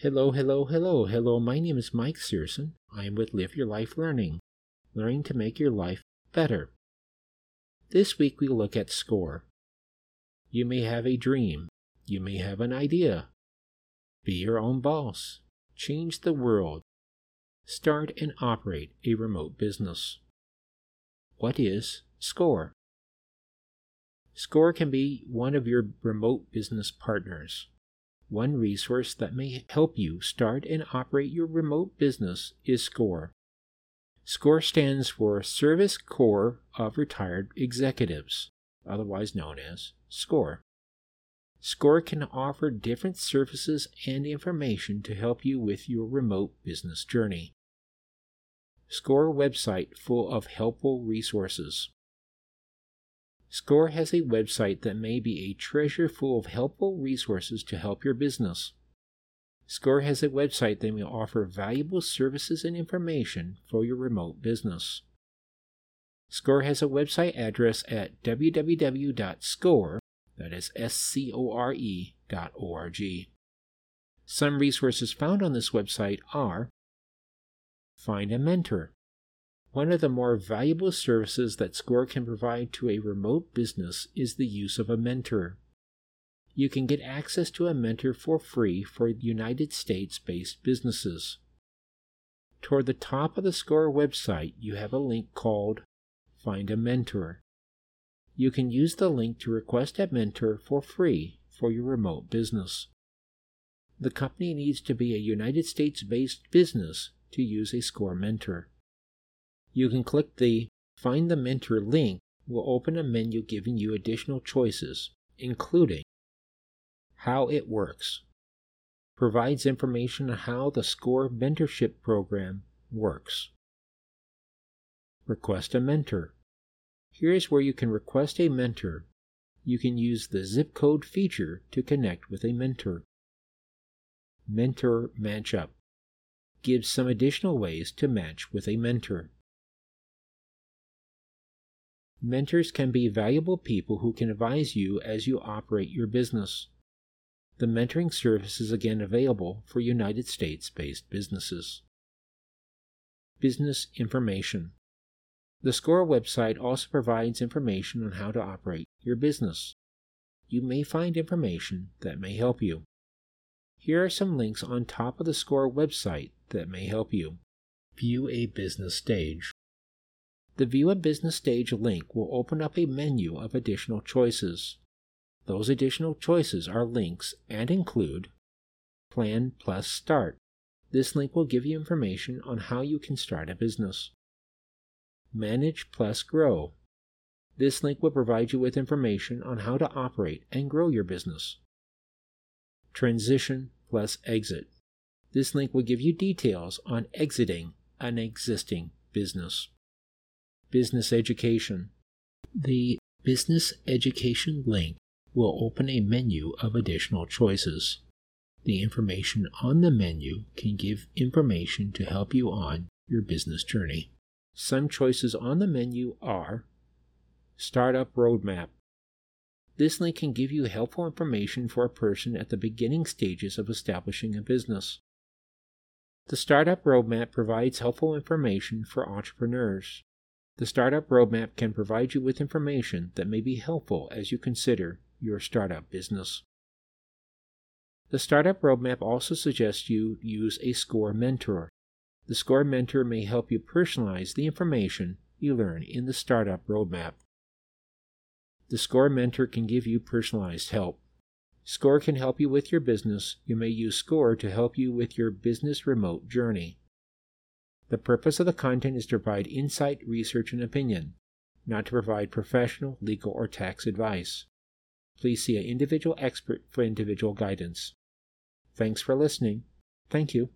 Hello, hello, hello, hello. My name is Mike Searson. I am with Live Your Life Learning, learning to make your life better. This week we look at SCORE. You may have a dream. You may have an idea. Be your own boss. Change the world. Start and operate a remote business. What is SCORE? SCORE can be one of your remote business partners. One resource that may help you start and operate your remote business is SCORE. SCORE stands for Service Corps of Retired Executives, otherwise known as SCORE. SCORE can offer different services and information to help you with your remote business journey. SCORE website full of helpful resources. SCORE has a website that may be a treasure full of helpful resources to help your business. SCORE has a website that may offer valuable services and information for your remote business. SCORE has a website address at www.score, that is S-C-O-R-E, dot O-R-G. Some resources found on this website are Find a mentor. One of the more valuable services that SCORE can provide to a remote business is the use of a mentor. You can get access to a mentor for free for United States based businesses. Toward the top of the SCORE website, you have a link called Find a Mentor. You can use the link to request a mentor for free for your remote business. The company needs to be a United States based business to use a SCORE mentor. You can click the Find the Mentor link will open a menu giving you additional choices, including how it works, provides information on how the SCORE mentorship program works. Request a mentor. Here's where you can request a mentor. You can use the zip code feature to connect with a mentor. Mentor Matchup gives some additional ways to match with a mentor. Mentors can be valuable people who can advise you as you operate your business. The mentoring service is again available for United States based businesses. Business information. The SCORE website also provides information on how to operate your business. You may find information that may help you. Here are some links on top of the SCORE website that may help you. View a business stage. The View a Business Stage link will open up a menu of additional choices. Those additional choices are links and include Plan plus Start. This link will give you information on how you can start a business. Manage plus Grow. This link will provide you with information on how to operate and grow your business. Transition plus Exit. This link will give you details on exiting an existing business. Business Education. The Business Education link will open a menu of additional choices. The information on the menu can give information to help you on your business journey. Some choices on the menu are Startup Roadmap. This link can give you helpful information for a person at the beginning stages of establishing a business. The Startup Roadmap provides helpful information for entrepreneurs. The Startup Roadmap can provide you with information that may be helpful as you consider your startup business. The Startup Roadmap also suggests you use a SCORE mentor. The SCORE mentor may help you personalize the information you learn in the Startup Roadmap. The SCORE mentor can give you personalized help. SCORE can help you with your business. You may use SCORE to help you with your business remote journey. The purpose of the content is to provide insight, research, and opinion, not to provide professional, legal, or tax advice. Please see an individual expert for individual guidance. Thanks for listening. Thank you.